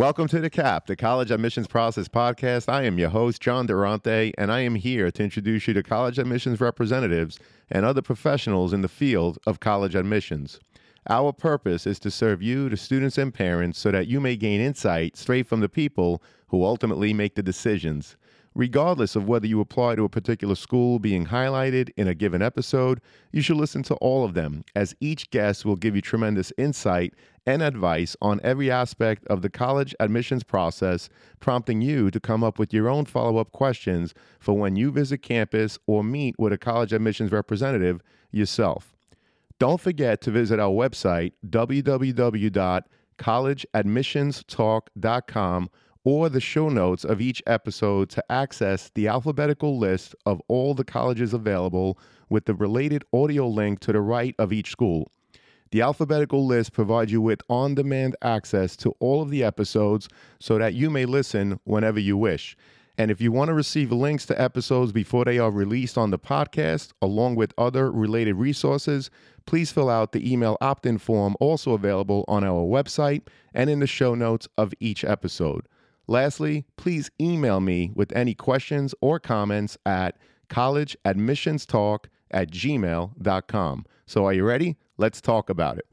Welcome to The Cap, the College Admissions Process Podcast. I am your host, John Durante, and I am here to introduce you to college admissions representatives and other professionals in the field of college admissions. Our purpose is to serve you, the students and parents, so that you may gain insight straight from the people who ultimately make the decisions. Regardless of whether you apply to a particular school being highlighted in a given episode, you should listen to all of them, as each guest will give you tremendous insight and advice on every aspect of the college admissions process, prompting you to come up with your own follow up questions for when you visit campus or meet with a college admissions representative yourself. Don't forget to visit our website, www.collegeadmissionstalk.com or the show notes of each episode to access the alphabetical list of all the colleges available with the related audio link to the right of each school. The alphabetical list provides you with on demand access to all of the episodes so that you may listen whenever you wish. And if you want to receive links to episodes before they are released on the podcast, along with other related resources, please fill out the email opt in form also available on our website and in the show notes of each episode. Lastly, please email me with any questions or comments at collegeadmissionstalk at gmail.com. So, are you ready? Let's talk about it.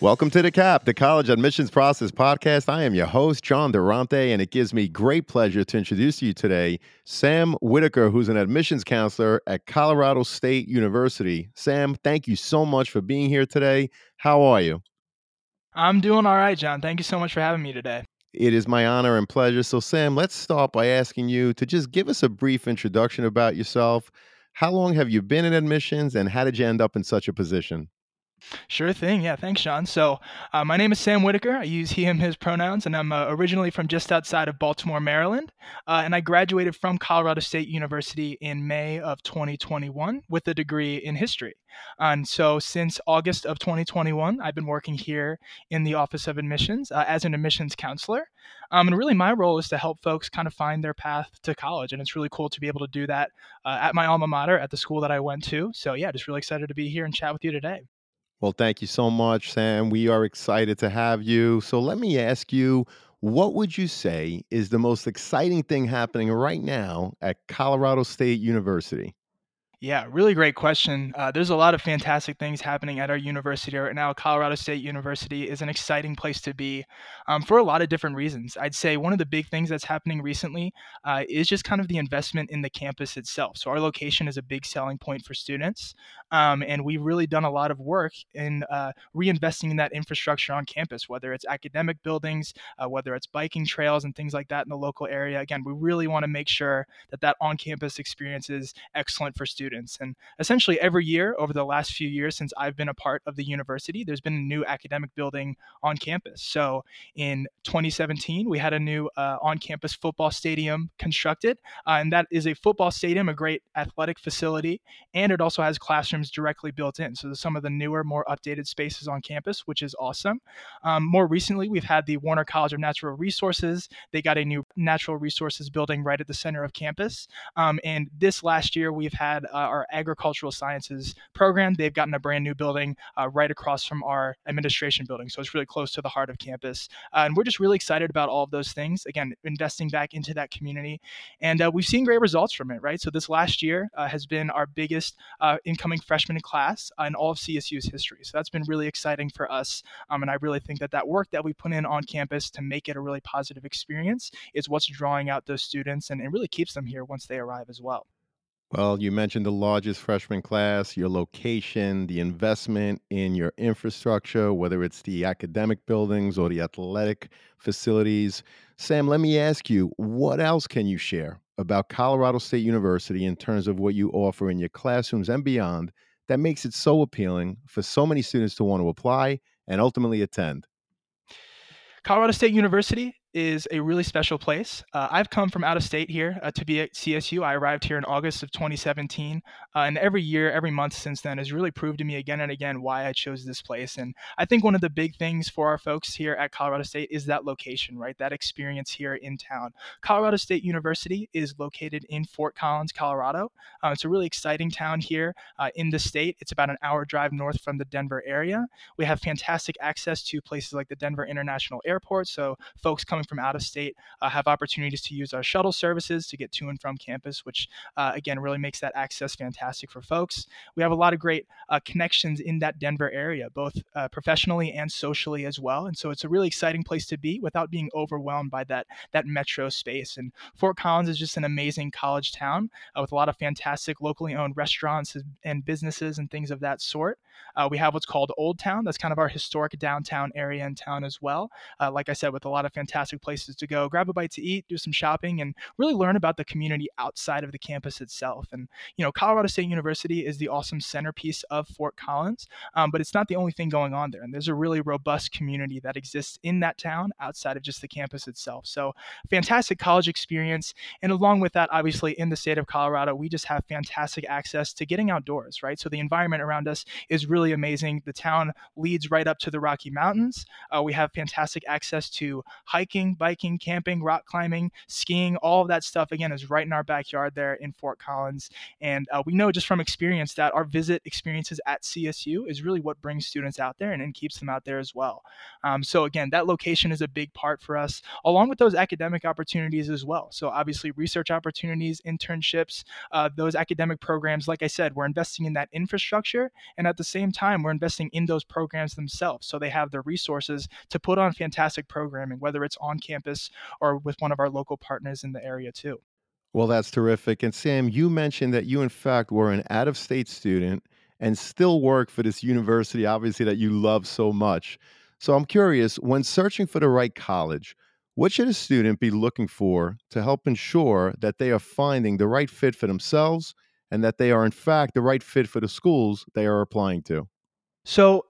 Welcome to the CAP, the College Admissions Process Podcast. I am your host, John Durante, and it gives me great pleasure to introduce to you today Sam Whitaker, who's an admissions counselor at Colorado State University. Sam, thank you so much for being here today. How are you? I'm doing all right, John. Thank you so much for having me today. It is my honor and pleasure. So, Sam, let's start by asking you to just give us a brief introduction about yourself. How long have you been in admissions and how did you end up in such a position? Sure thing. Yeah, thanks, John. So, uh, my name is Sam Whitaker. I use he, him, his pronouns, and I'm uh, originally from just outside of Baltimore, Maryland. Uh, and I graduated from Colorado State University in May of 2021 with a degree in history. And so, since August of 2021, I've been working here in the Office of Admissions uh, as an admissions counselor. Um, and really, my role is to help folks kind of find their path to college. And it's really cool to be able to do that uh, at my alma mater, at the school that I went to. So, yeah, just really excited to be here and chat with you today. Well, thank you so much, Sam. We are excited to have you. So let me ask you what would you say is the most exciting thing happening right now at Colorado State University? Yeah, really great question. Uh, there's a lot of fantastic things happening at our university right now. Colorado State University is an exciting place to be um, for a lot of different reasons. I'd say one of the big things that's happening recently uh, is just kind of the investment in the campus itself. So, our location is a big selling point for students. Um, and we've really done a lot of work in uh, reinvesting in that infrastructure on campus, whether it's academic buildings, uh, whether it's biking trails and things like that in the local area. Again, we really want to make sure that that on campus experience is excellent for students students. And essentially, every year over the last few years since I've been a part of the university, there's been a new academic building on campus. So in 2017, we had a new uh, on campus football stadium constructed. Uh, and that is a football stadium, a great athletic facility. And it also has classrooms directly built in. So some of the newer, more updated spaces on campus, which is awesome. Um, more recently, we've had the Warner College of Natural Resources. They got a new natural resources building right at the center of campus. Um, and this last year, we've had our agricultural sciences program. They've gotten a brand new building uh, right across from our administration building. So it's really close to the heart of campus. Uh, and we're just really excited about all of those things. Again, investing back into that community. And uh, we've seen great results from it, right? So this last year uh, has been our biggest uh, incoming freshman class in all of CSU's history. So that's been really exciting for us. Um, and I really think that that work that we put in on campus to make it a really positive experience is what's drawing out those students and, and really keeps them here once they arrive as well. Well, you mentioned the largest freshman class, your location, the investment in your infrastructure, whether it's the academic buildings or the athletic facilities. Sam, let me ask you, what else can you share about Colorado State University in terms of what you offer in your classrooms and beyond that makes it so appealing for so many students to want to apply and ultimately attend? Colorado State University is a really special place. Uh, I've come from out of state here uh, to be at CSU. I arrived here in August of 2017, uh, and every year, every month since then has really proved to me again and again why I chose this place. And I think one of the big things for our folks here at Colorado State is that location, right? That experience here in town. Colorado State University is located in Fort Collins, Colorado. Uh, it's a really exciting town here uh, in the state. It's about an hour drive north from the Denver area. We have fantastic access to places like the Denver International Airport, so folks come coming from out of state uh, have opportunities to use our shuttle services to get to and from campus, which uh, again really makes that access fantastic for folks. We have a lot of great uh, connections in that Denver area, both uh, professionally and socially as well. And so it's a really exciting place to be without being overwhelmed by that that metro space. And Fort Collins is just an amazing college town uh, with a lot of fantastic locally owned restaurants and businesses and things of that sort. Uh, we have what's called Old Town. That's kind of our historic downtown area in town as well. like I said, with a lot of fantastic fantastic places to go, grab a bite to eat, do some shopping, and really learn about the community outside of the campus itself. And, you know, Colorado State University is the awesome centerpiece of Fort Collins, um, but it's not the only thing going on there. And there's a really robust community that exists in that town outside of just the campus itself. So, fantastic college experience. And along with that, obviously, in the state of Colorado, we just have fantastic access to getting outdoors, right? So, the environment around us is really amazing. The town leads right up to the Rocky Mountains. Uh, we have fantastic access to hiking biking, camping, rock climbing, skiing, all of that stuff, again, is right in our backyard there in Fort Collins. And uh, we know just from experience that our visit experiences at CSU is really what brings students out there and, and keeps them out there as well. Um, so, again, that location is a big part for us, along with those academic opportunities as well. So, obviously, research opportunities, internships, uh, those academic programs, like I said, we're investing in that infrastructure. And at the same time, we're investing in those programs themselves. So they have the resources to put on fantastic programming, whether it's on campus or with one of our local partners in the area too. Well, that's terrific. And Sam, you mentioned that you, in fact, were an out of state student and still work for this university, obviously, that you love so much. So I'm curious when searching for the right college, what should a student be looking for to help ensure that they are finding the right fit for themselves and that they are, in fact, the right fit for the schools they are applying to? So,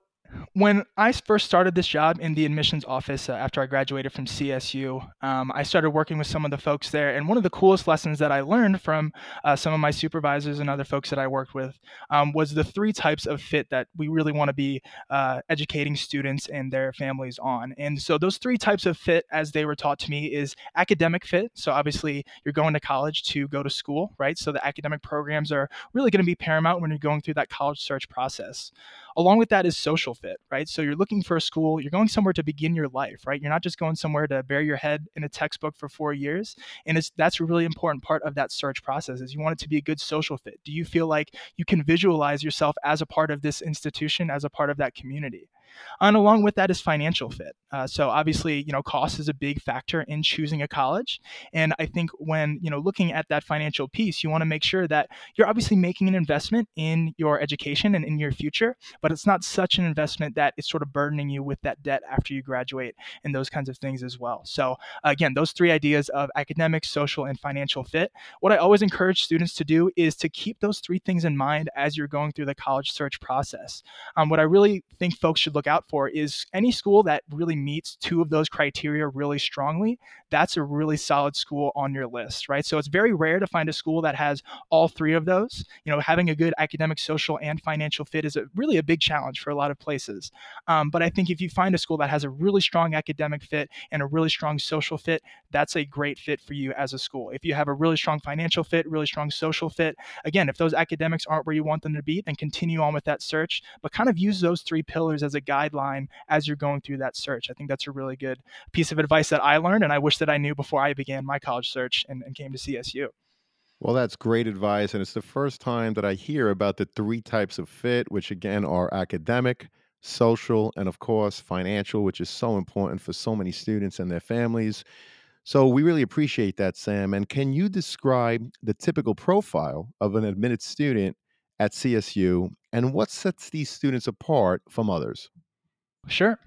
when I first started this job in the admissions office uh, after I graduated from CSU, um, I started working with some of the folks there. And one of the coolest lessons that I learned from uh, some of my supervisors and other folks that I worked with um, was the three types of fit that we really want to be uh, educating students and their families on. And so, those three types of fit, as they were taught to me, is academic fit. So, obviously, you're going to college to go to school, right? So, the academic programs are really going to be paramount when you're going through that college search process. Along with that is social fit, right? So you're looking for a school, you're going somewhere to begin your life, right? You're not just going somewhere to bury your head in a textbook for four years. And it's that's a really important part of that search process is you want it to be a good social fit. Do you feel like you can visualize yourself as a part of this institution, as a part of that community? And along with that is financial fit. Uh, so obviously, you know, cost is a big factor in choosing a college. And I think when, you know, looking at that financial piece, you want to make sure that you're obviously making an investment in your education and in your future, but it's not such an investment that it's sort of burdening you with that debt after you graduate and those kinds of things as well. So again, those three ideas of academic, social, and financial fit. What I always encourage students to do is to keep those three things in mind as you're going through the college search process. Um, what I really think folks should look out for is any school that really meets two of those criteria really strongly. That's a really solid school on your list, right? So it's very rare to find a school that has all three of those. You know, having a good academic, social, and financial fit is a, really a big challenge for a lot of places. Um, but I think if you find a school that has a really strong academic fit and a really strong social fit, that's a great fit for you as a school. If you have a really strong financial fit, really strong social fit, again, if those academics aren't where you want them to be, then continue on with that search, but kind of use those three pillars as a guideline as you're going through that search. I think that's a really good piece of advice that I learned, and I wish that I knew before I began my college search and, and came to CSU. Well, that's great advice. And it's the first time that I hear about the three types of fit, which again are academic, social, and of course, financial, which is so important for so many students and their families. So we really appreciate that, Sam. And can you describe the typical profile of an admitted student at CSU and what sets these students apart from others? Sure.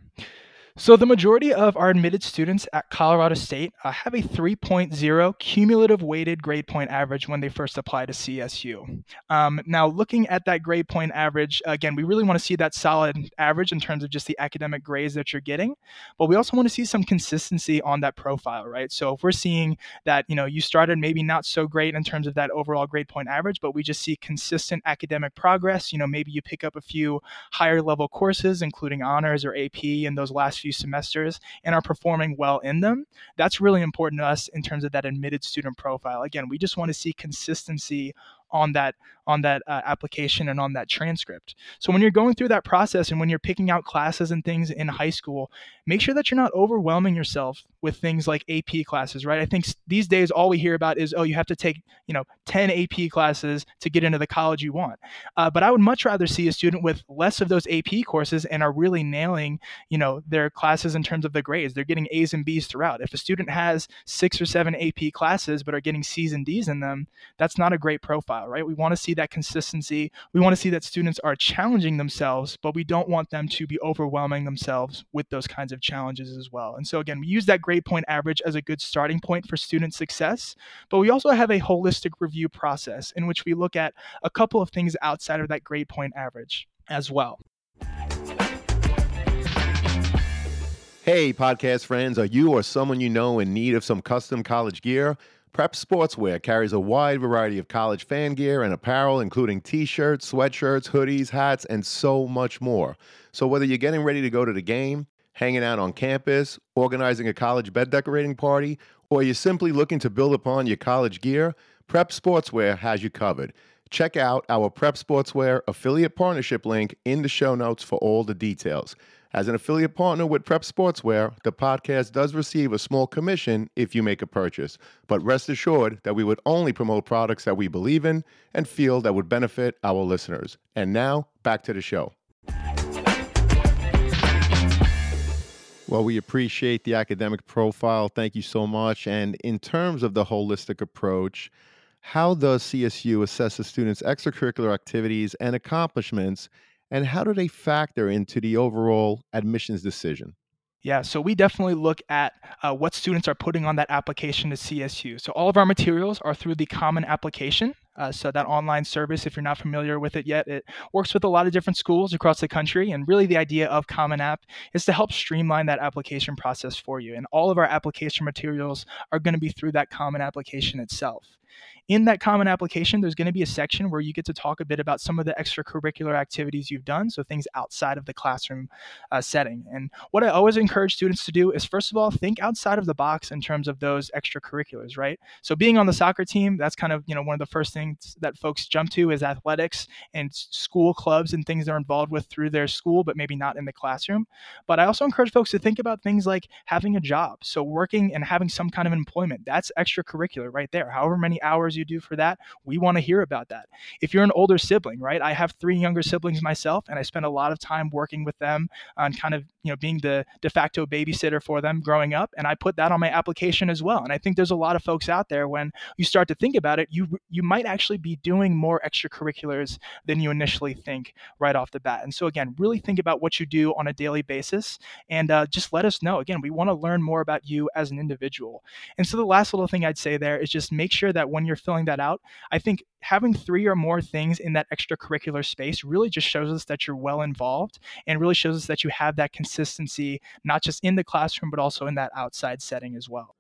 So, the majority of our admitted students at Colorado State uh, have a 3.0 cumulative weighted grade point average when they first apply to CSU. Um, now, looking at that grade point average, again, we really want to see that solid average in terms of just the academic grades that you're getting, but we also want to see some consistency on that profile, right? So, if we're seeing that, you know, you started maybe not so great in terms of that overall grade point average, but we just see consistent academic progress, you know, maybe you pick up a few higher level courses, including honors or AP in those last few semesters and are performing well in them, that's really important to us in terms of that admitted student profile. Again, we just want to see consistency on that on that uh, application and on that transcript. So when you're going through that process and when you're picking out classes and things in high school, make sure that you're not overwhelming yourself with things like AP classes, right? I think these days all we hear about is oh you have to take you know 10 AP classes to get into the college you want. Uh, but I would much rather see a student with less of those AP courses and are really nailing you know their classes in terms of the grades. They're getting A's and B's throughout. If a student has six or seven AP classes but are getting C's and D's in them, that's not a great profile, right? We want to see that consistency. We want to see that students are challenging themselves, but we don't want them to be overwhelming themselves with those kinds of challenges as well. And so, again, we use that grade point average as a good starting point for student success, but we also have a holistic review process in which we look at a couple of things outside of that grade point average as well. Hey, podcast friends, are you or someone you know in need of some custom college gear? Prep Sportswear carries a wide variety of college fan gear and apparel, including t shirts, sweatshirts, hoodies, hats, and so much more. So, whether you're getting ready to go to the game, hanging out on campus, organizing a college bed decorating party, or you're simply looking to build upon your college gear, Prep Sportswear has you covered. Check out our Prep Sportswear affiliate partnership link in the show notes for all the details. As an affiliate partner with Prep Sportswear, the podcast does receive a small commission if you make a purchase. But rest assured that we would only promote products that we believe in and feel that would benefit our listeners. And now, back to the show. Well, we appreciate the academic profile. Thank you so much. And in terms of the holistic approach, how does CSU assess a student's extracurricular activities and accomplishments and how do they factor into the overall admissions decision? Yeah, so we definitely look at uh, what students are putting on that application to CSU. So all of our materials are through the Common Application. Uh, so that online service, if you're not familiar with it yet, it works with a lot of different schools across the country. And really, the idea of Common App is to help streamline that application process for you. And all of our application materials are going to be through that Common Application itself in that common application, there's going to be a section where you get to talk a bit about some of the extracurricular activities you've done, so things outside of the classroom uh, setting. And what I always encourage students to do is, first of all, think outside of the box in terms of those extracurriculars, right? So being on the soccer team, that's kind of you know one of the first things that folks jump to is athletics and school clubs and things they're involved with through their school, but maybe not in the classroom. But I also encourage folks to think about things like having a job, so working and having some kind of employment. That's extracurricular right there. However many hours you you do for that, we want to hear about that. If you're an older sibling, right? I have three younger siblings myself, and I spend a lot of time working with them on kind of, you know, being the de facto babysitter for them growing up. And I put that on my application as well. And I think there's a lot of folks out there when you start to think about it, you you might actually be doing more extracurriculars than you initially think right off the bat. And so again, really think about what you do on a daily basis and uh, just let us know. Again, we want to learn more about you as an individual. And so the last little thing I'd say there is just make sure that when you're filling that out, I think having three or more things in that extracurricular space really just shows us that you're well involved and really shows us that you have that consistency, not just in the classroom, but also in that outside setting as well.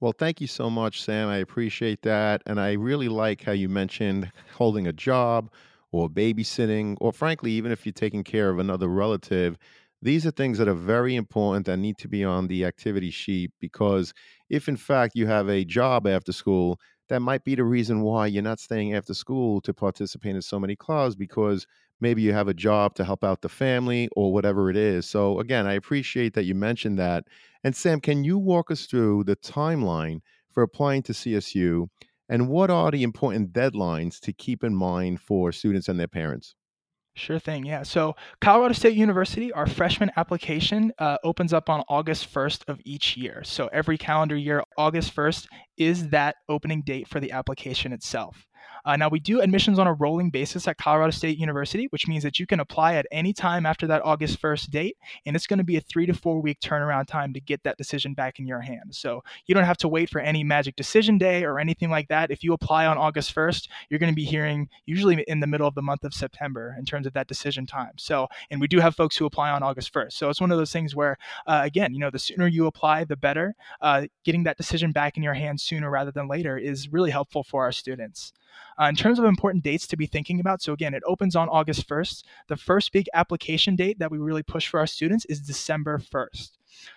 Well, thank you so much, Sam. I appreciate that. And I really like how you mentioned holding a job or babysitting, or frankly, even if you're taking care of another relative. These are things that are very important that need to be on the activity sheet because if, in fact, you have a job after school, that might be the reason why you're not staying after school to participate in so many clubs because maybe you have a job to help out the family or whatever it is. So, again, I appreciate that you mentioned that. And, Sam, can you walk us through the timeline for applying to CSU and what are the important deadlines to keep in mind for students and their parents? Sure thing. Yeah. So, Colorado State University, our freshman application uh, opens up on August 1st of each year. So, every calendar year, August 1st is that opening date for the application itself. Uh, now, we do admissions on a rolling basis at Colorado State University, which means that you can apply at any time after that August 1st date, and it's going to be a three to four week turnaround time to get that decision back in your hands. So you don't have to wait for any magic decision day or anything like that. If you apply on August 1st, you're going to be hearing usually in the middle of the month of September in terms of that decision time. So, and we do have folks who apply on August 1st. So it's one of those things where, uh, again, you know, the sooner you apply, the better. Uh, getting that decision back in your hands sooner rather than later is really helpful for our students. Uh, in terms of important dates to be thinking about, so again, it opens on August 1st. The first big application date that we really push for our students is December 1st.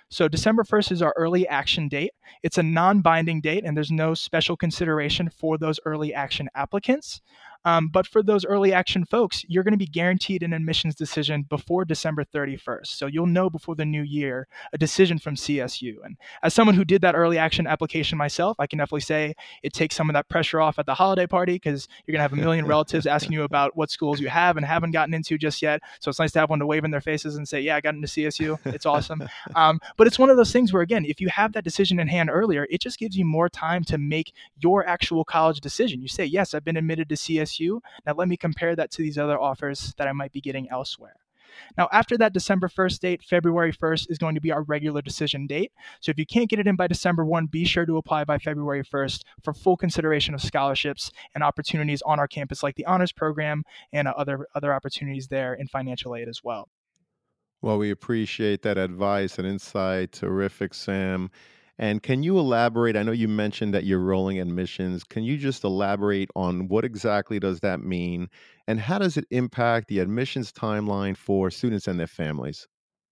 So December 1st is our early action date. It's a non binding date, and there's no special consideration for those early action applicants. Um, but for those early action folks, you're going to be guaranteed an admissions decision before December 31st. So you'll know before the new year a decision from CSU. And as someone who did that early action application myself, I can definitely say it takes some of that pressure off at the holiday party because you're going to have a million relatives asking you about what schools you have and haven't gotten into just yet. So it's nice to have one to wave in their faces and say, Yeah, I got into CSU. It's awesome. Um, but it's one of those things where, again, if you have that decision in hand earlier, it just gives you more time to make your actual college decision. You say, Yes, I've been admitted to CSU. CSU. Now let me compare that to these other offers that I might be getting elsewhere. Now, after that December 1st date, February 1st is going to be our regular decision date. So if you can't get it in by December 1, be sure to apply by February 1st for full consideration of scholarships and opportunities on our campus, like the honors program and uh, other, other opportunities there in financial aid as well. Well, we appreciate that advice and insight. Terrific, Sam. And can you elaborate? I know you mentioned that you're rolling admissions. Can you just elaborate on what exactly does that mean and how does it impact the admissions timeline for students and their families?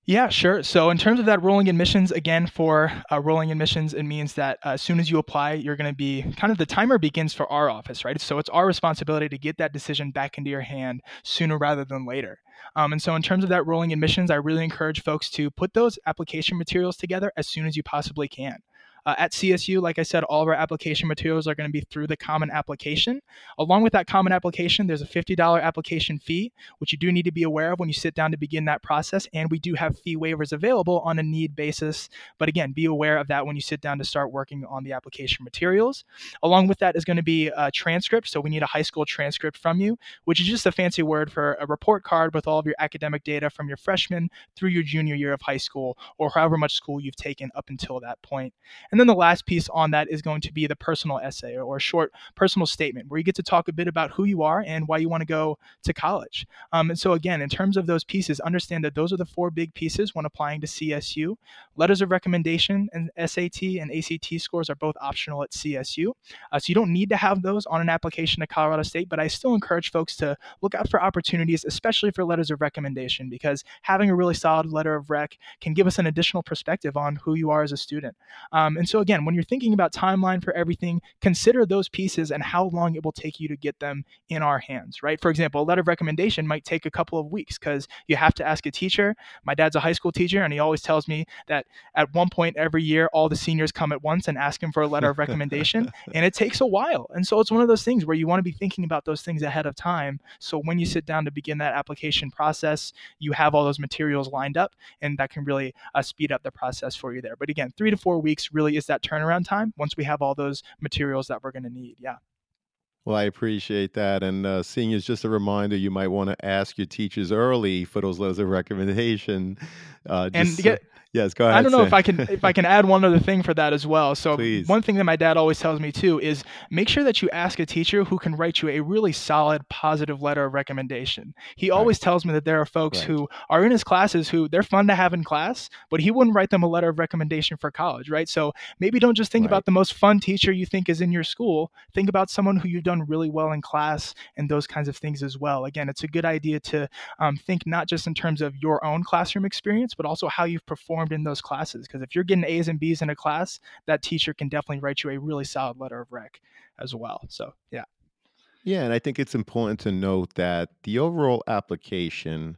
Yeah, sure. So, in terms of that rolling admissions, again, for uh, rolling admissions, it means that uh, as soon as you apply, you're going to be kind of the timer begins for our office, right? So, it's our responsibility to get that decision back into your hand sooner rather than later. Um, and so, in terms of that rolling admissions, I really encourage folks to put those application materials together as soon as you possibly can. Uh, at CSU, like I said, all of our application materials are going to be through the Common Application. Along with that Common Application, there's a $50 application fee, which you do need to be aware of when you sit down to begin that process. And we do have fee waivers available on a need basis. But again, be aware of that when you sit down to start working on the application materials. Along with that is going to be a transcript. So we need a high school transcript from you, which is just a fancy word for a report card with all of your academic data from your freshman through your junior year of high school or however much school you've taken up until that point. And and then the last piece on that is going to be the personal essay or a short personal statement where you get to talk a bit about who you are and why you want to go to college. Um, and so, again, in terms of those pieces, understand that those are the four big pieces when applying to CSU. Letters of recommendation and SAT and ACT scores are both optional at CSU. Uh, so you don't need to have those on an application to Colorado State, but I still encourage folks to look out for opportunities, especially for letters of recommendation, because having a really solid letter of rec can give us an additional perspective on who you are as a student. Um, and and so, again, when you're thinking about timeline for everything, consider those pieces and how long it will take you to get them in our hands, right? For example, a letter of recommendation might take a couple of weeks because you have to ask a teacher. My dad's a high school teacher, and he always tells me that at one point every year, all the seniors come at once and ask him for a letter of recommendation, and it takes a while. And so, it's one of those things where you want to be thinking about those things ahead of time. So, when you sit down to begin that application process, you have all those materials lined up, and that can really uh, speed up the process for you there. But again, three to four weeks really is that turnaround time once we have all those materials that we're going to need. Yeah. Well, I appreciate that. And uh, seniors, just a reminder, you might want to ask your teachers early for those letters of recommendation. Uh, and get, Yes, go ahead. I don't know Sam. if I can if I can add one other thing for that as well. So Please. one thing that my dad always tells me too is make sure that you ask a teacher who can write you a really solid positive letter of recommendation. He right. always tells me that there are folks right. who are in his classes who they're fun to have in class, but he wouldn't write them a letter of recommendation for college, right? So maybe don't just think right. about the most fun teacher you think is in your school. Think about someone who you've done really well in class and those kinds of things as well. Again, it's a good idea to um, think not just in terms of your own classroom experience, but also how you've performed in those classes. Because if you're getting A's and B's in a class, that teacher can definitely write you a really solid letter of rec as well. So, yeah. Yeah, and I think it's important to note that the overall application,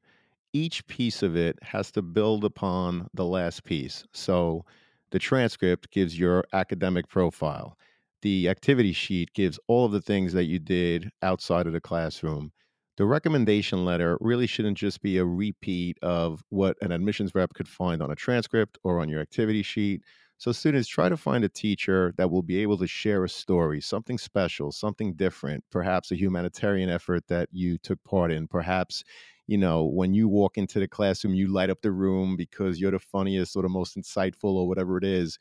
each piece of it has to build upon the last piece. So the transcript gives your academic profile. The activity sheet gives all of the things that you did outside of the classroom the recommendation letter really shouldn't just be a repeat of what an admissions rep could find on a transcript or on your activity sheet. So, students, try to find a teacher that will be able to share a story, something special, something different, perhaps a humanitarian effort that you took part in, perhaps you know, when you walk into the classroom, you light up the room because you're the funniest or the most insightful or whatever it is.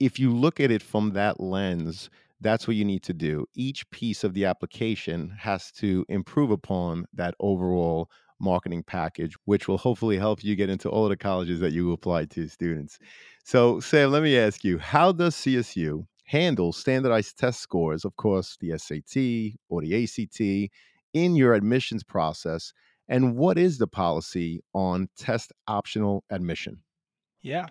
If you look at it from that lens, that's what you need to do. Each piece of the application has to improve upon that overall marketing package, which will hopefully help you get into all the colleges that you apply to students. So, Sam, let me ask you how does CSU handle standardized test scores, of course, the SAT or the ACT, in your admissions process? And what is the policy on test optional admission? Yeah.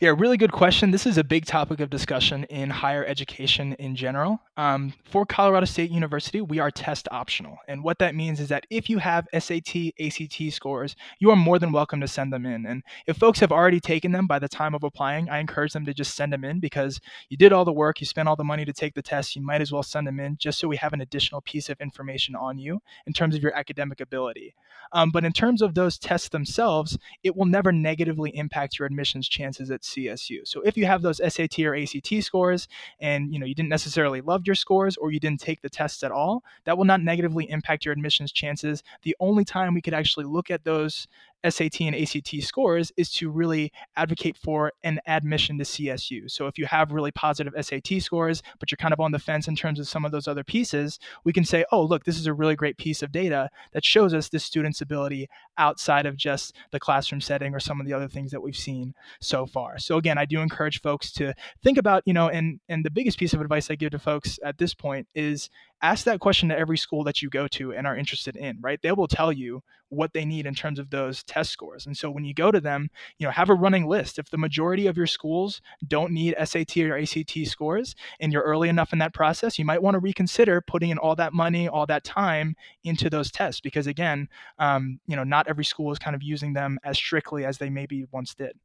Yeah, really good question. This is a big topic of discussion in higher education in general. Um, for Colorado State University, we are test optional. And what that means is that if you have SAT, ACT scores, you are more than welcome to send them in. And if folks have already taken them by the time of applying, I encourage them to just send them in because you did all the work, you spent all the money to take the test, you might as well send them in just so we have an additional piece of information on you in terms of your academic ability. Um, but in terms of those tests themselves, it will never negatively impact your admissions chances at CSU. So if you have those SAT or ACT scores and you know you didn't necessarily love your scores or you didn't take the tests at all, that will not negatively impact your admissions chances. The only time we could actually look at those SAT and ACT scores is to really advocate for an admission to CSU. So if you have really positive SAT scores, but you're kind of on the fence in terms of some of those other pieces, we can say, oh, look, this is a really great piece of data that shows us this student's ability outside of just the classroom setting or some of the other things that we've seen so far. So again, I do encourage folks to think about, you know, and and the biggest piece of advice I give to folks at this point is ask that question to every school that you go to and are interested in, right? They will tell you what they need in terms of those test scores. And so when you go to them, you know, have a running list. If the majority of your schools don't need SAT or ACT scores and you're early enough in that process, you might want to reconsider putting in all that money, all that time into those tests because again, um, you know, not every school is kind of using them as strictly as they maybe once did.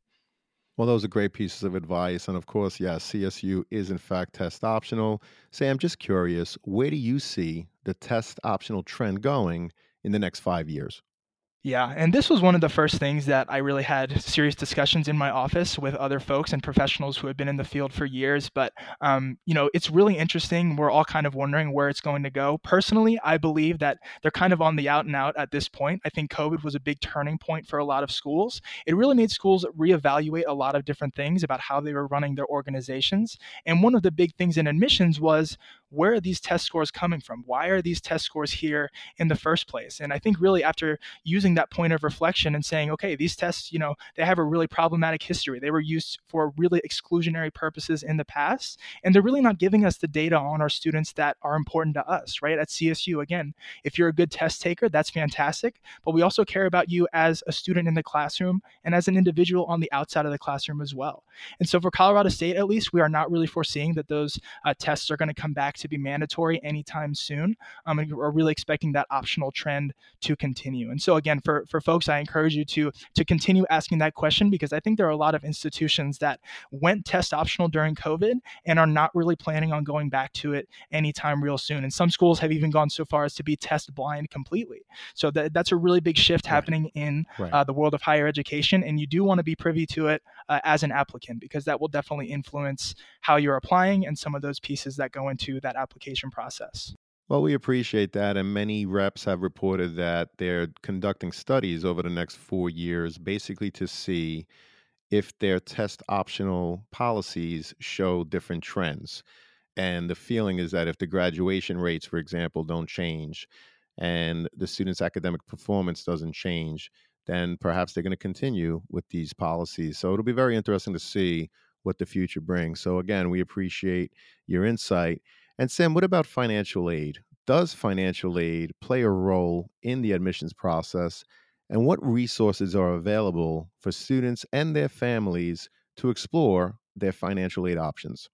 Well, those are great pieces of advice. And of course, yes, CSU is in fact test optional. Say, I'm just curious, where do you see the test optional trend going in the next five years? Yeah, and this was one of the first things that I really had serious discussions in my office with other folks and professionals who had been in the field for years. But, um, you know, it's really interesting. We're all kind of wondering where it's going to go. Personally, I believe that they're kind of on the out and out at this point. I think COVID was a big turning point for a lot of schools. It really made schools reevaluate a lot of different things about how they were running their organizations. And one of the big things in admissions was where are these test scores coming from? Why are these test scores here in the first place? And I think really after using that point of reflection and saying, okay, these tests, you know, they have a really problematic history. They were used for really exclusionary purposes in the past, and they're really not giving us the data on our students that are important to us, right? At CSU, again, if you're a good test taker, that's fantastic, but we also care about you as a student in the classroom and as an individual on the outside of the classroom as well. And so for Colorado State, at least, we are not really foreseeing that those uh, tests are going to come back to be mandatory anytime soon. Um, and we're really expecting that optional trend to continue. And so again, for, for folks, I encourage you to to continue asking that question because I think there are a lot of institutions that went test optional during COVID and are not really planning on going back to it anytime real soon. And some schools have even gone so far as to be test blind completely. So that, that's a really big shift happening right. in right. Uh, the world of higher education. And you do want to be privy to it uh, as an applicant because that will definitely influence how you're applying and some of those pieces that go into that that application process. Well, we appreciate that. And many reps have reported that they're conducting studies over the next four years, basically to see if their test optional policies show different trends. And the feeling is that if the graduation rates, for example, don't change and the students' academic performance doesn't change, then perhaps they're going to continue with these policies. So it'll be very interesting to see what the future brings. So, again, we appreciate your insight. And Sam, what about financial aid? Does financial aid play a role in the admissions process? And what resources are available for students and their families to explore their financial aid options?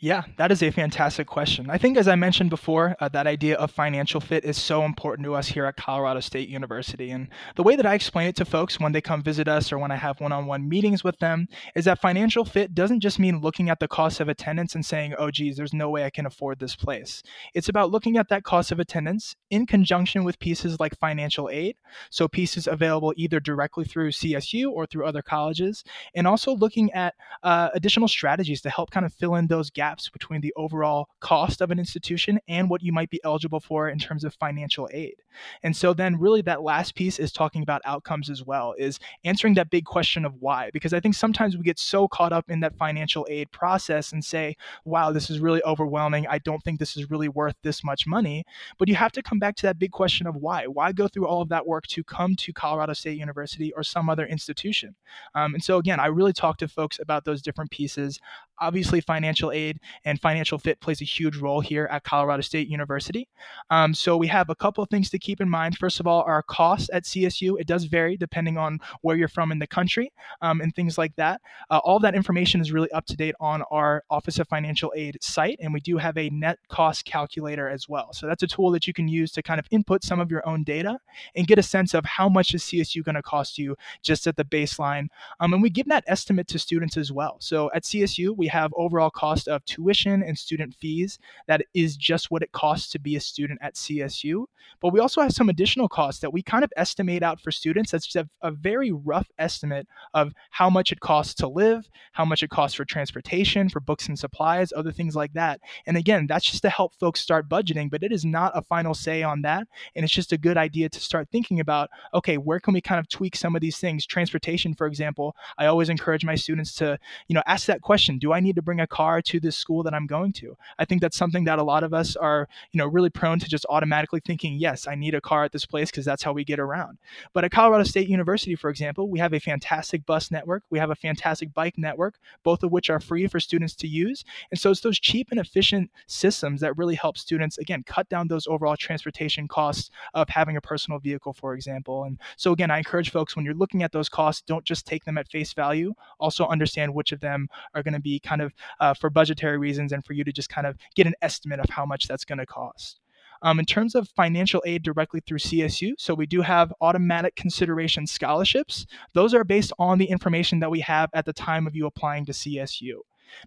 Yeah, that is a fantastic question. I think, as I mentioned before, uh, that idea of financial fit is so important to us here at Colorado State University. And the way that I explain it to folks when they come visit us or when I have one on one meetings with them is that financial fit doesn't just mean looking at the cost of attendance and saying, oh, geez, there's no way I can afford this place. It's about looking at that cost of attendance in conjunction with pieces like financial aid. So, pieces available either directly through CSU or through other colleges, and also looking at uh, additional strategies to help kind of fill in those gaps gaps between the overall cost of an institution and what you might be eligible for in terms of financial aid. And so then really that last piece is talking about outcomes as well, is answering that big question of why. Because I think sometimes we get so caught up in that financial aid process and say, wow, this is really overwhelming. I don't think this is really worth this much money. But you have to come back to that big question of why. Why go through all of that work to come to Colorado State University or some other institution? Um, and so again, I really talk to folks about those different pieces. Obviously, financial aid and financial fit plays a huge role here at Colorado State University. Um, so we have a couple of things to keep in mind. First of all, our costs at CSU, it does vary depending on where you're from in the country um, and things like that. Uh, all that information is really up to date on our Office of Financial Aid site, and we do have a net cost calculator as well. So that's a tool that you can use to kind of input some of your own data and get a sense of how much is CSU going to cost you just at the baseline. Um, and we give that estimate to students as well. So at CSU, we have overall cost of tuition and student fees. That is just what it costs to be a student at CSU. But we also have some additional costs that we kind of estimate out for students. That's just a, a very rough estimate of how much it costs to live, how much it costs for transportation, for books and supplies, other things like that. And again, that's just to help folks start budgeting, but it is not a final say on that. And it's just a good idea to start thinking about okay, where can we kind of tweak some of these things? Transportation, for example, I always encourage my students to, you know, ask that question Do I need to bring a car to this school that I'm going to? I think that's something that a lot of us are, you know, really prone to just automatically thinking, yes, I need a car at this place because that's how we get around. But at Colorado State University, for example, we have a fantastic bus network, we have a fantastic bike network, both of which are free for students to use. And so it's those cheap and efficient systems that really help students, again, cut down those overall transportation costs of having a personal vehicle, for example. And so, again, I encourage folks when you're looking at those costs, don't just take them at face value. Also, understand which of them are going to be kind of uh, for budgetary reasons and for you to just kind of get an estimate of how much that's going to cost. Um, in terms of financial aid directly through CSU, so we do have automatic consideration scholarships. Those are based on the information that we have at the time of you applying to CSU.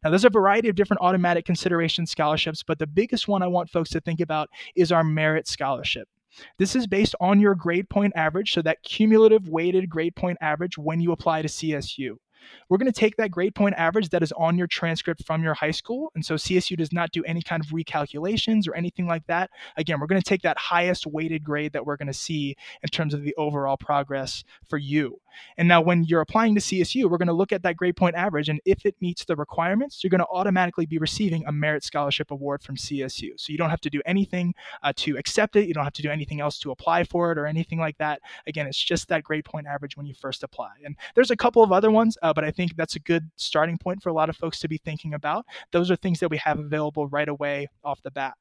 Now, there's a variety of different automatic consideration scholarships, but the biggest one I want folks to think about is our merit scholarship. This is based on your grade point average, so that cumulative weighted grade point average when you apply to CSU. We're going to take that grade point average that is on your transcript from your high school. And so CSU does not do any kind of recalculations or anything like that. Again, we're going to take that highest weighted grade that we're going to see in terms of the overall progress for you. And now, when you're applying to CSU, we're going to look at that grade point average. And if it meets the requirements, you're going to automatically be receiving a merit scholarship award from CSU. So you don't have to do anything uh, to accept it. You don't have to do anything else to apply for it or anything like that. Again, it's just that grade point average when you first apply. And there's a couple of other ones, uh, Uh, but I think that's a good starting point for a lot of folks to be thinking about. Those are things that we have available right away off the bat.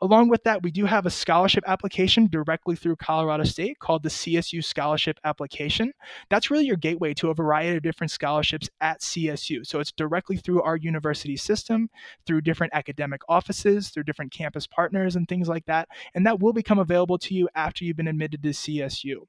Along with that, we do have a scholarship application directly through Colorado State called the CSU Scholarship Application. That's really your gateway to a variety of different scholarships at CSU. So it's directly through our university system, through different academic offices, through different campus partners, and things like that. And that will become available to you after you've been admitted to CSU.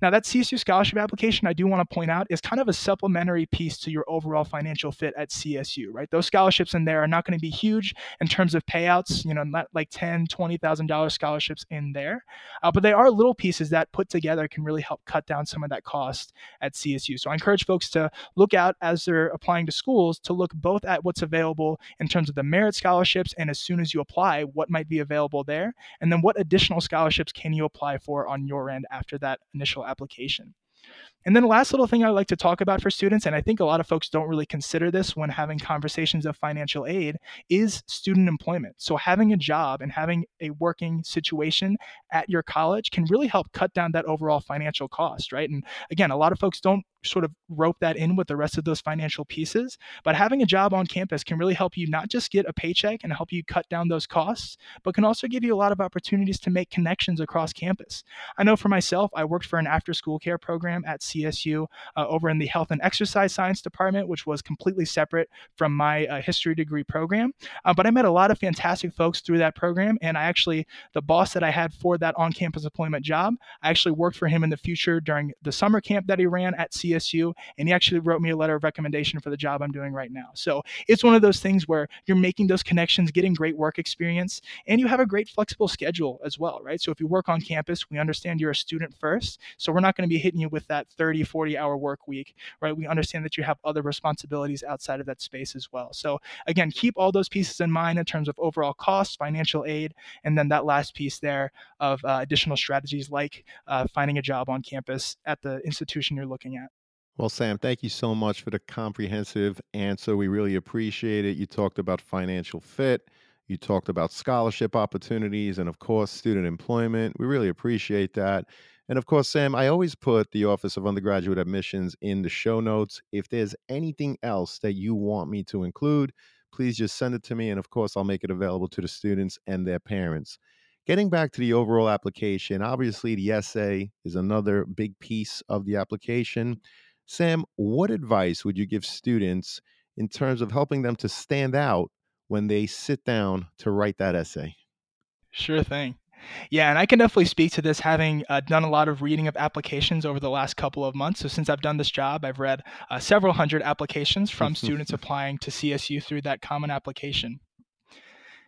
Now, that CSU scholarship application, I do want to point out, is kind of a supplementary piece to your overall financial fit at CSU, right? Those scholarships in there are not going to be huge in terms of payouts, you know, not like ten, twenty thousand dollars scholarships in there, uh, but they are little pieces that put together can really help cut down some of that cost at CSU. So I encourage folks to look out as they're applying to schools to look both at what's available in terms of the merit scholarships, and as soon as you apply, what might be available there, and then what additional scholarships can you apply for on your end after that initial application. And then the last little thing I like to talk about for students, and I think a lot of folks don't really consider this when having conversations of financial aid, is student employment. So having a job and having a working situation at your college can really help cut down that overall financial cost, right? And again, a lot of folks don't sort of rope that in with the rest of those financial pieces. But having a job on campus can really help you not just get a paycheck and help you cut down those costs, but can also give you a lot of opportunities to make connections across campus. I know for myself, I worked for an after school care program at CSU uh, over in the health and exercise science department, which was completely separate from my uh, history degree program. Uh, but I met a lot of fantastic folks through that program. And I actually, the boss that I had for that on campus employment job, I actually worked for him in the future during the summer camp that he ran at CSU. And he actually wrote me a letter of recommendation for the job I'm doing right now. So it's one of those things where you're making those connections, getting great work experience, and you have a great flexible schedule as well, right? So if you work on campus, we understand you're a student first. So we're not going to be hitting you with that 30, 40 hour work week, right? We understand that you have other responsibilities outside of that space as well. So again, keep all those pieces in mind in terms of overall costs, financial aid, and then that last piece there of uh, additional strategies like uh, finding a job on campus at the institution you're looking at. Well, Sam, thank you so much for the comprehensive answer. We really appreciate it. You talked about financial fit, you talked about scholarship opportunities, and of course, student employment. We really appreciate that. And of course, Sam, I always put the Office of Undergraduate Admissions in the show notes. If there's anything else that you want me to include, please just send it to me. And of course, I'll make it available to the students and their parents. Getting back to the overall application, obviously, the essay is another big piece of the application. Sam, what advice would you give students in terms of helping them to stand out when they sit down to write that essay? Sure thing. Yeah, and I can definitely speak to this having uh, done a lot of reading of applications over the last couple of months. So, since I've done this job, I've read uh, several hundred applications from students applying to CSU through that common application.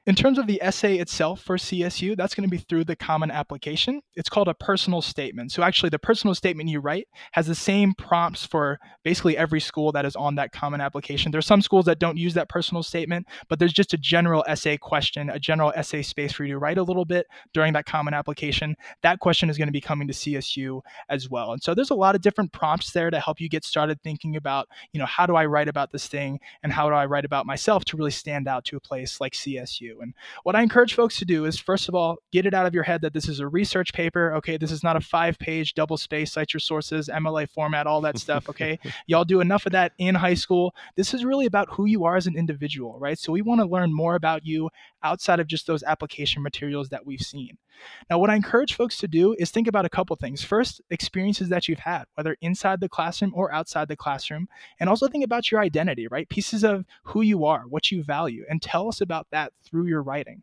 In terms of the essay itself for CSU, that's going to be through the common application. It's called a personal statement. So actually, the personal statement you write has the same prompts for basically every school that is on that common application. There's some schools that don't use that personal statement, but there's just a general essay question, a general essay space for you to write a little bit during that common application. That question is going to be coming to CSU as well. And so there's a lot of different prompts there to help you get started thinking about, you know, how do I write about this thing and how do I write about myself to really stand out to a place like CSU. And what I encourage folks to do is, first of all, get it out of your head that this is a research paper. Okay, this is not a five page double space, cite your sources, MLA format, all that stuff. Okay, y'all do enough of that in high school. This is really about who you are as an individual, right? So we want to learn more about you outside of just those application materials that we've seen. Now, what I encourage folks to do is think about a couple things. First, experiences that you've had, whether inside the classroom or outside the classroom, and also think about your identity, right? Pieces of who you are, what you value, and tell us about that through your writing.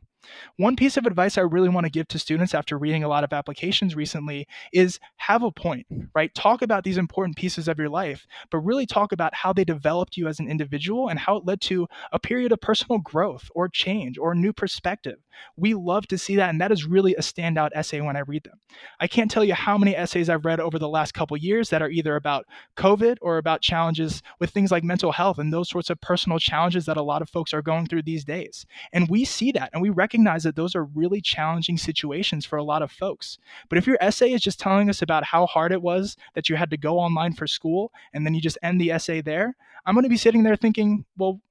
One piece of advice I really want to give to students after reading a lot of applications recently is have a point, right? Talk about these important pieces of your life, but really talk about how they developed you as an individual and how it led to a period of personal growth or change or new perspective. We love to see that, and that is really a standout essay when I read them. I can't tell you how many essays I've read over the last couple years that are either about COVID or about challenges with things like mental health and those sorts of personal challenges that a lot of folks are going through these days. And we see that and we recognize that those are really challenging situations for a lot of folks. But if your essay is just telling us about how hard it was that you had to go online for school and then you just end the essay there, I'm going to be sitting there thinking, well,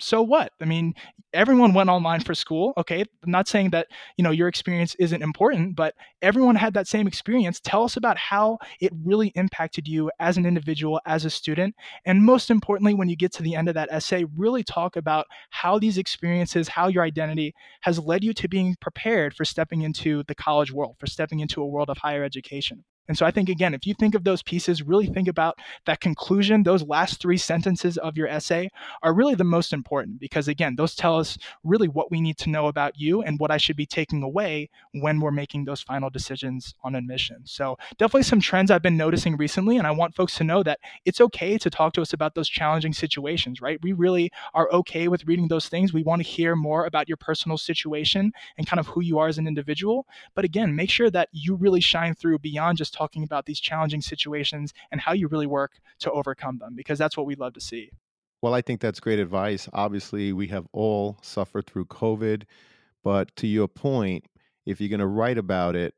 so what? I mean, everyone went online for school. Okay. I'm not saying that, you know, your experience isn't important, but everyone had that same experience. Tell us about how it really impacted you as an individual, as a student. And most importantly, when you get to the end of that essay, really talk about how these experiences, how your identity has led you to being prepared for stepping into the college world, for stepping into a world of higher education. And so I think, again, if you think of those pieces, really think about that conclusion, those last three sentences of your essay are really the most important because, again, those tell us really what we need to know about you and what I should be taking away when we're making those final decisions on admission. So, definitely some trends I've been noticing recently. And I want folks to know that it's okay to talk to us about those challenging situations, right? We really are okay with reading those things. We want to hear more about your personal situation and kind of who you are as an individual. But again, make sure that you really shine through beyond just talking about these challenging situations and how you really work to overcome them, because that's what we love to see. Well, I think that's great advice. Obviously, we have all suffered through COVID, but to your point, if you're going to write about it,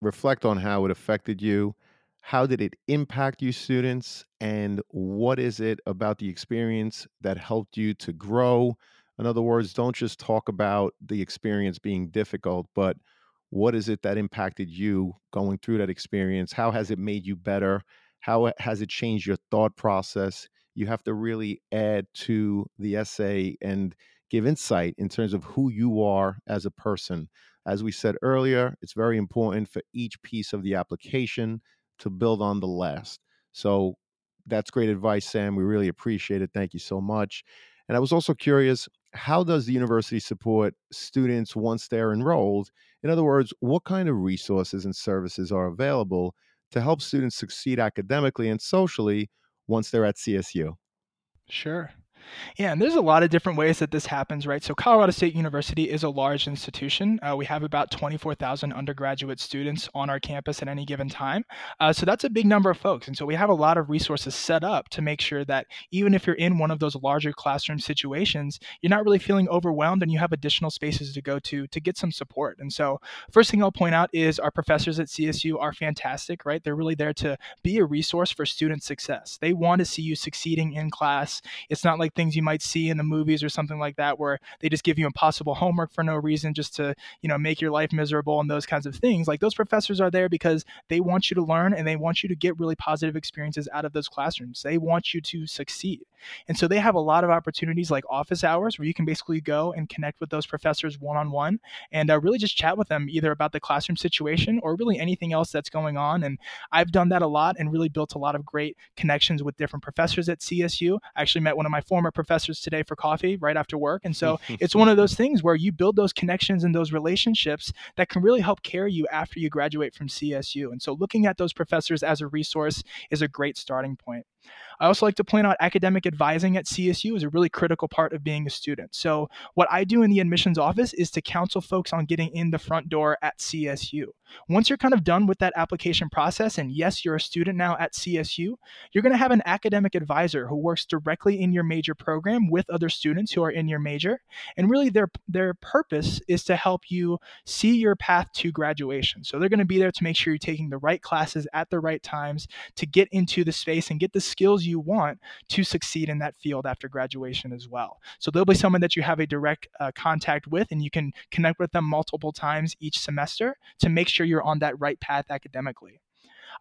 reflect on how it affected you. How did it impact you, students? And what is it about the experience that helped you to grow? In other words, don't just talk about the experience being difficult, but what is it that impacted you going through that experience? How has it made you better? How has it changed your thought process? You have to really add to the essay and give insight in terms of who you are as a person. As we said earlier, it's very important for each piece of the application to build on the last. So that's great advice, Sam. We really appreciate it. Thank you so much. And I was also curious how does the university support students once they're enrolled? In other words, what kind of resources and services are available to help students succeed academically and socially once they're at CSU? Sure. Yeah, and there's a lot of different ways that this happens, right? So, Colorado State University is a large institution. Uh, we have about 24,000 undergraduate students on our campus at any given time. Uh, so, that's a big number of folks. And so, we have a lot of resources set up to make sure that even if you're in one of those larger classroom situations, you're not really feeling overwhelmed and you have additional spaces to go to to get some support. And so, first thing I'll point out is our professors at CSU are fantastic, right? They're really there to be a resource for student success. They want to see you succeeding in class. It's not like things you might see in the movies or something like that where they just give you impossible homework for no reason just to you know make your life miserable and those kinds of things like those professors are there because they want you to learn and they want you to get really positive experiences out of those classrooms. They want you to succeed and so they have a lot of opportunities like office hours where you can basically go and connect with those professors one-on-one and uh, really just chat with them either about the classroom situation or really anything else that's going on and i've done that a lot and really built a lot of great connections with different professors at csu i actually met one of my former professors today for coffee right after work. And so it's one of those things where you build those connections and those relationships that can really help carry you after you graduate from CSU. And so looking at those professors as a resource is a great starting point. I also like to point out academic advising at CSU is a really critical part of being a student. So, what I do in the admissions office is to counsel folks on getting in the front door at CSU. Once you're kind of done with that application process, and yes, you're a student now at CSU, you're going to have an academic advisor who works directly in your major program with other students who are in your major. And really, their, their purpose is to help you see your path to graduation. So, they're going to be there to make sure you're taking the right classes at the right times to get into the space and get the skills you want to succeed in that field after graduation as well. So there'll be someone that you have a direct uh, contact with, and you can connect with them multiple times each semester to make sure you're on that right path academically.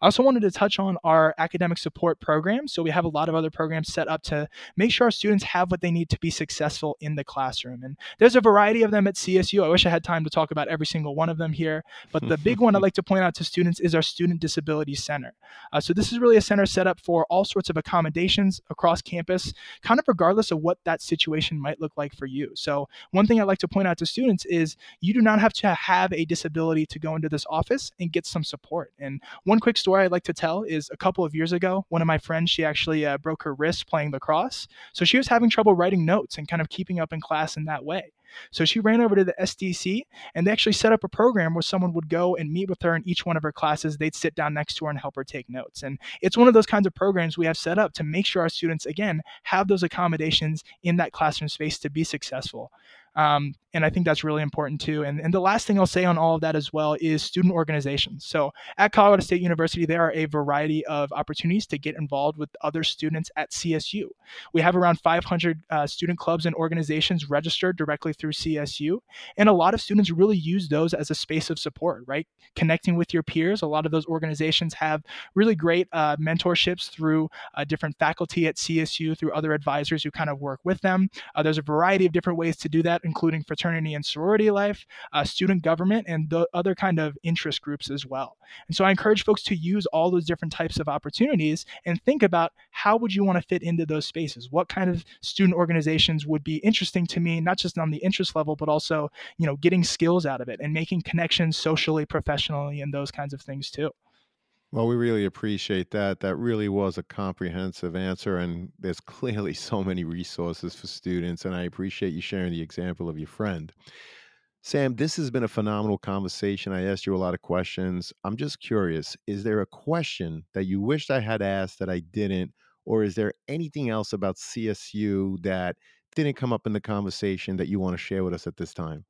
I also wanted to touch on our academic support program. So we have a lot of other programs set up to make sure our students have what they need to be successful in the classroom. And there's a variety of them at CSU. I wish I had time to talk about every single one of them here, but the big one I'd like to point out to students is our Student Disability Center. Uh, so this is really a center set up for all sorts of accommodations across campus, kind of regardless of what that situation might look like for you. So one thing I'd like to point out to students is you do not have to have a disability to go into this office and get some support. And one quick story I'd like to tell is a couple of years ago, one of my friends, she actually uh, broke her wrist playing lacrosse. So she was having trouble writing notes and kind of keeping up in class in that way. So she ran over to the SDC and they actually set up a program where someone would go and meet with her in each one of her classes. They'd sit down next to her and help her take notes. And it's one of those kinds of programs we have set up to make sure our students, again, have those accommodations in that classroom space to be successful. Um, and I think that's really important too. And, and the last thing I'll say on all of that as well is student organizations. So at Colorado State University, there are a variety of opportunities to get involved with other students at CSU. We have around 500 uh, student clubs and organizations registered directly through CSU. And a lot of students really use those as a space of support, right? Connecting with your peers. A lot of those organizations have really great uh, mentorships through uh, different faculty at CSU, through other advisors who kind of work with them. Uh, there's a variety of different ways to do that including fraternity and sorority life, uh, student government, and the other kind of interest groups as well. And so I encourage folks to use all those different types of opportunities and think about how would you want to fit into those spaces? What kind of student organizations would be interesting to me, not just on the interest level, but also, you know, getting skills out of it and making connections socially, professionally, and those kinds of things too. Well, we really appreciate that. That really was a comprehensive answer, and there's clearly so many resources for students. And I appreciate you sharing the example of your friend. Sam, this has been a phenomenal conversation. I asked you a lot of questions. I'm just curious is there a question that you wished I had asked that I didn't? Or is there anything else about CSU that didn't come up in the conversation that you want to share with us at this time?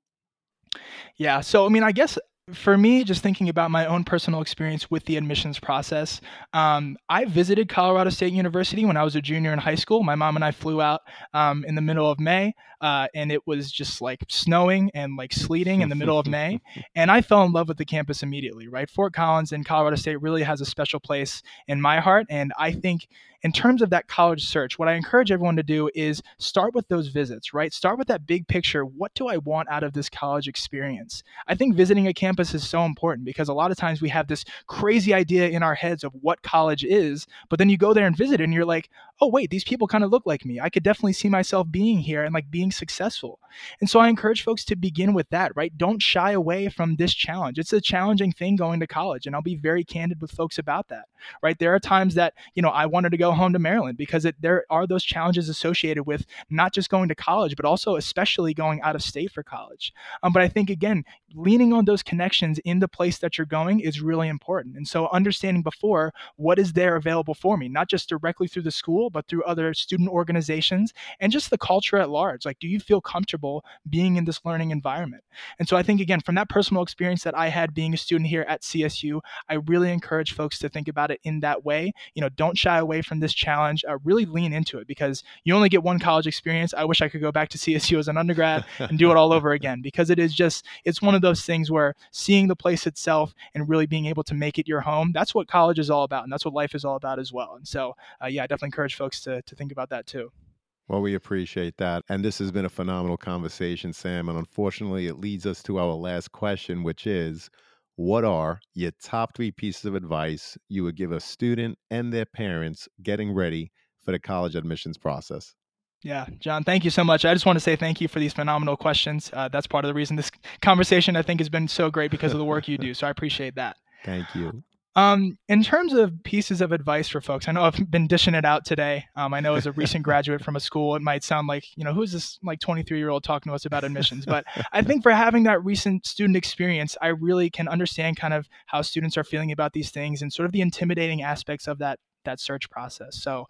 Yeah. So, I mean, I guess for me, just thinking about my own personal experience with the admissions process, um, I visited Colorado State University when I was a junior in high school. My mom and I flew out um, in the middle of May, uh, and it was just like snowing and like sleeting in the middle of May. And I fell in love with the campus immediately, right? Fort Collins and Colorado State really has a special place in my heart. And I think in terms of that college search, what I encourage everyone to do is start with those visits, right? Start with that big picture. What do I want out of this college experience? I think visiting a campus is so important because a lot of times we have this crazy idea in our heads of what college is, but then you go there and visit and you're like, oh, wait, these people kind of look like me. I could definitely see myself being here and like being successful. And so I encourage folks to begin with that, right? Don't shy away from this challenge. It's a challenging thing going to college. And I'll be very candid with folks about that, right? There are times that, you know, I wanted to go home to Maryland because it, there are those challenges associated with not just going to college, but also especially going out of state for college. Um, but I think, again, leaning on those connections in the place that you're going is really important. And so understanding before what is there available for me, not just directly through the school, but through other student organizations and just the culture at large. Like, do you feel comfortable being in this learning environment? And so I think, again, from that personal experience that I had being a student here at CSU, I really encourage folks to think about it in that way. You know, don't shy away from this challenge, uh, really lean into it because you only get one college experience. I wish I could go back to CSU as an undergrad and do it all over again because it is just, it's one of those things where seeing the place itself and really being able to make it your home, that's what college is all about. And that's what life is all about as well. And so, uh, yeah, I definitely encourage folks to, to think about that too. Well, we appreciate that. And this has been a phenomenal conversation, Sam. And unfortunately, it leads us to our last question, which is what are your top three pieces of advice you would give a student and their parents getting ready for the college admissions process? Yeah, John, thank you so much. I just want to say thank you for these phenomenal questions. Uh, that's part of the reason this conversation, I think, has been so great because of the work you do. So I appreciate that. Thank you. Um, in terms of pieces of advice for folks, I know I've been dishing it out today. Um, I know as a recent graduate from a school, it might sound like, you know, who's this like 23 year old talking to us about admissions? But I think for having that recent student experience, I really can understand kind of how students are feeling about these things and sort of the intimidating aspects of that that search process. So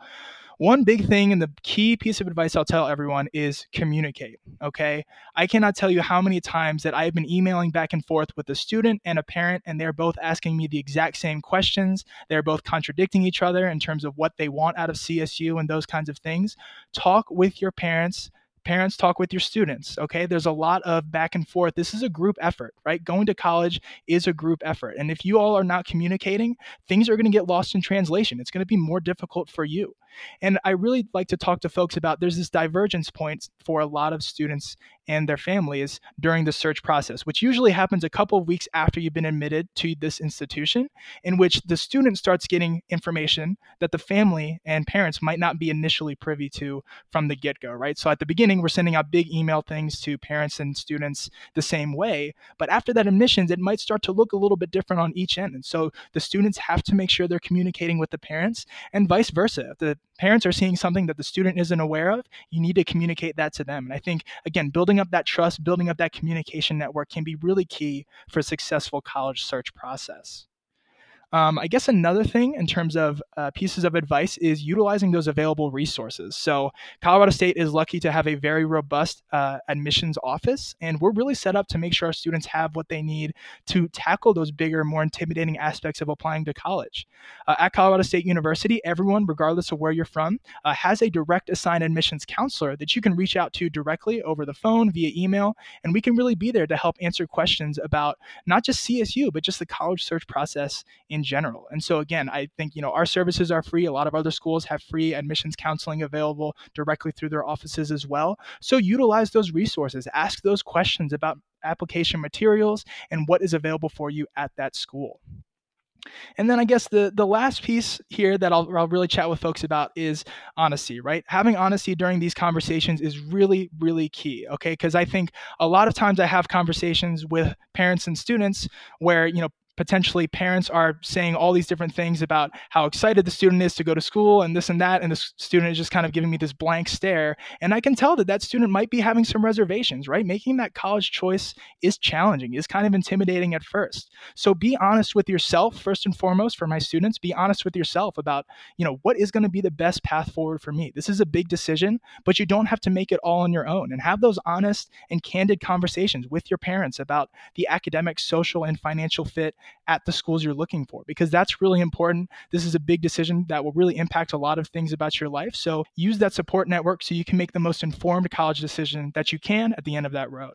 one big thing and the key piece of advice I'll tell everyone is communicate. Okay. I cannot tell you how many times that I've been emailing back and forth with a student and a parent, and they're both asking me the exact same questions. They're both contradicting each other in terms of what they want out of CSU and those kinds of things. Talk with your parents parents talk with your students okay there's a lot of back and forth this is a group effort right going to college is a group effort and if you all are not communicating things are going to get lost in translation it's going to be more difficult for you and I really like to talk to folks about there's this divergence point for a lot of students and their families during the search process, which usually happens a couple of weeks after you've been admitted to this institution, in which the student starts getting information that the family and parents might not be initially privy to from the get go, right? So at the beginning, we're sending out big email things to parents and students the same way. But after that admissions, it might start to look a little bit different on each end. And so the students have to make sure they're communicating with the parents and vice versa. The parents are seeing something that the student isn't aware of, you need to communicate that to them. And I think, again, building up that trust, building up that communication network can be really key for a successful college search process. Um, I guess another thing in terms of uh, pieces of advice is utilizing those available resources. So, Colorado State is lucky to have a very robust uh, admissions office, and we're really set up to make sure our students have what they need to tackle those bigger, more intimidating aspects of applying to college. Uh, at Colorado State University, everyone, regardless of where you're from, uh, has a direct assigned admissions counselor that you can reach out to directly over the phone, via email, and we can really be there to help answer questions about not just CSU, but just the college search process in general. And so again, I think you know our services are free. A lot of other schools have free admissions counseling available directly through their offices as well. So utilize those resources. Ask those questions about application materials and what is available for you at that school. And then I guess the the last piece here that I'll, I'll really chat with folks about is honesty, right? Having honesty during these conversations is really, really key, okay? Because I think a lot of times I have conversations with parents and students where, you know, potentially parents are saying all these different things about how excited the student is to go to school and this and that. And the student is just kind of giving me this blank stare. And I can tell that that student might be having some reservations, right? Making that college choice is challenging, is kind of intimidating at first. So be honest with yourself, first and foremost, for my students. Be honest with yourself about, you know, what is going to be the best path forward for me. This is a big decision, but you don't have to make it all on your own and have those honest and candid conversations with your parents about the academic, social, and financial fit at the schools you're looking for, because that's really important. This is a big decision that will really impact a lot of things about your life. So use that support network so you can make the most informed college decision that you can at the end of that road.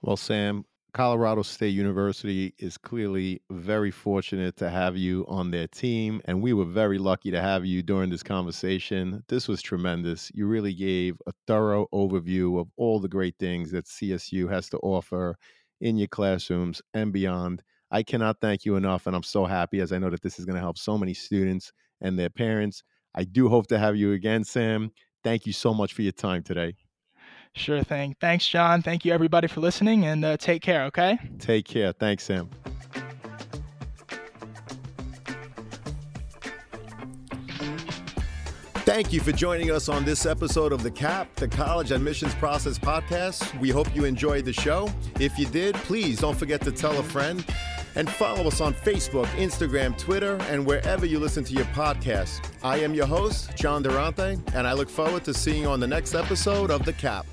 Well, Sam, Colorado State University is clearly very fortunate to have you on their team, and we were very lucky to have you during this conversation. This was tremendous. You really gave a thorough overview of all the great things that CSU has to offer in your classrooms and beyond. I cannot thank you enough, and I'm so happy as I know that this is going to help so many students and their parents. I do hope to have you again, Sam. Thank you so much for your time today. Sure thing. Thanks, John. Thank you, everybody, for listening, and uh, take care, okay? Take care. Thanks, Sam. Thank you for joining us on this episode of The CAP, the College Admissions Process Podcast. We hope you enjoyed the show. If you did, please don't forget to tell a friend and follow us on Facebook, Instagram, Twitter, and wherever you listen to your podcasts. I am your host, John Durante, and I look forward to seeing you on the next episode of The CAP.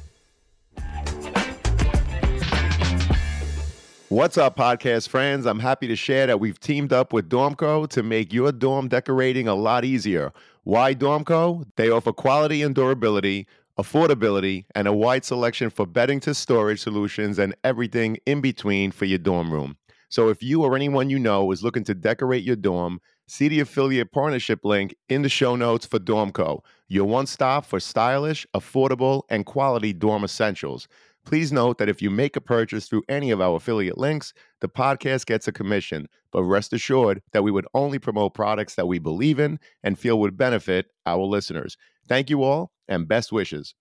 What's up, podcast friends? I'm happy to share that we've teamed up with Dormco to make your dorm decorating a lot easier. Why Dormco? They offer quality and durability, affordability, and a wide selection for bedding to storage solutions and everything in between for your dorm room. So if you or anyone you know is looking to decorate your dorm, see the affiliate partnership link in the show notes for Dormco, your one stop for stylish, affordable, and quality dorm essentials. Please note that if you make a purchase through any of our affiliate links, the podcast gets a commission, but rest assured that we would only promote products that we believe in and feel would benefit our listeners. Thank you all and best wishes.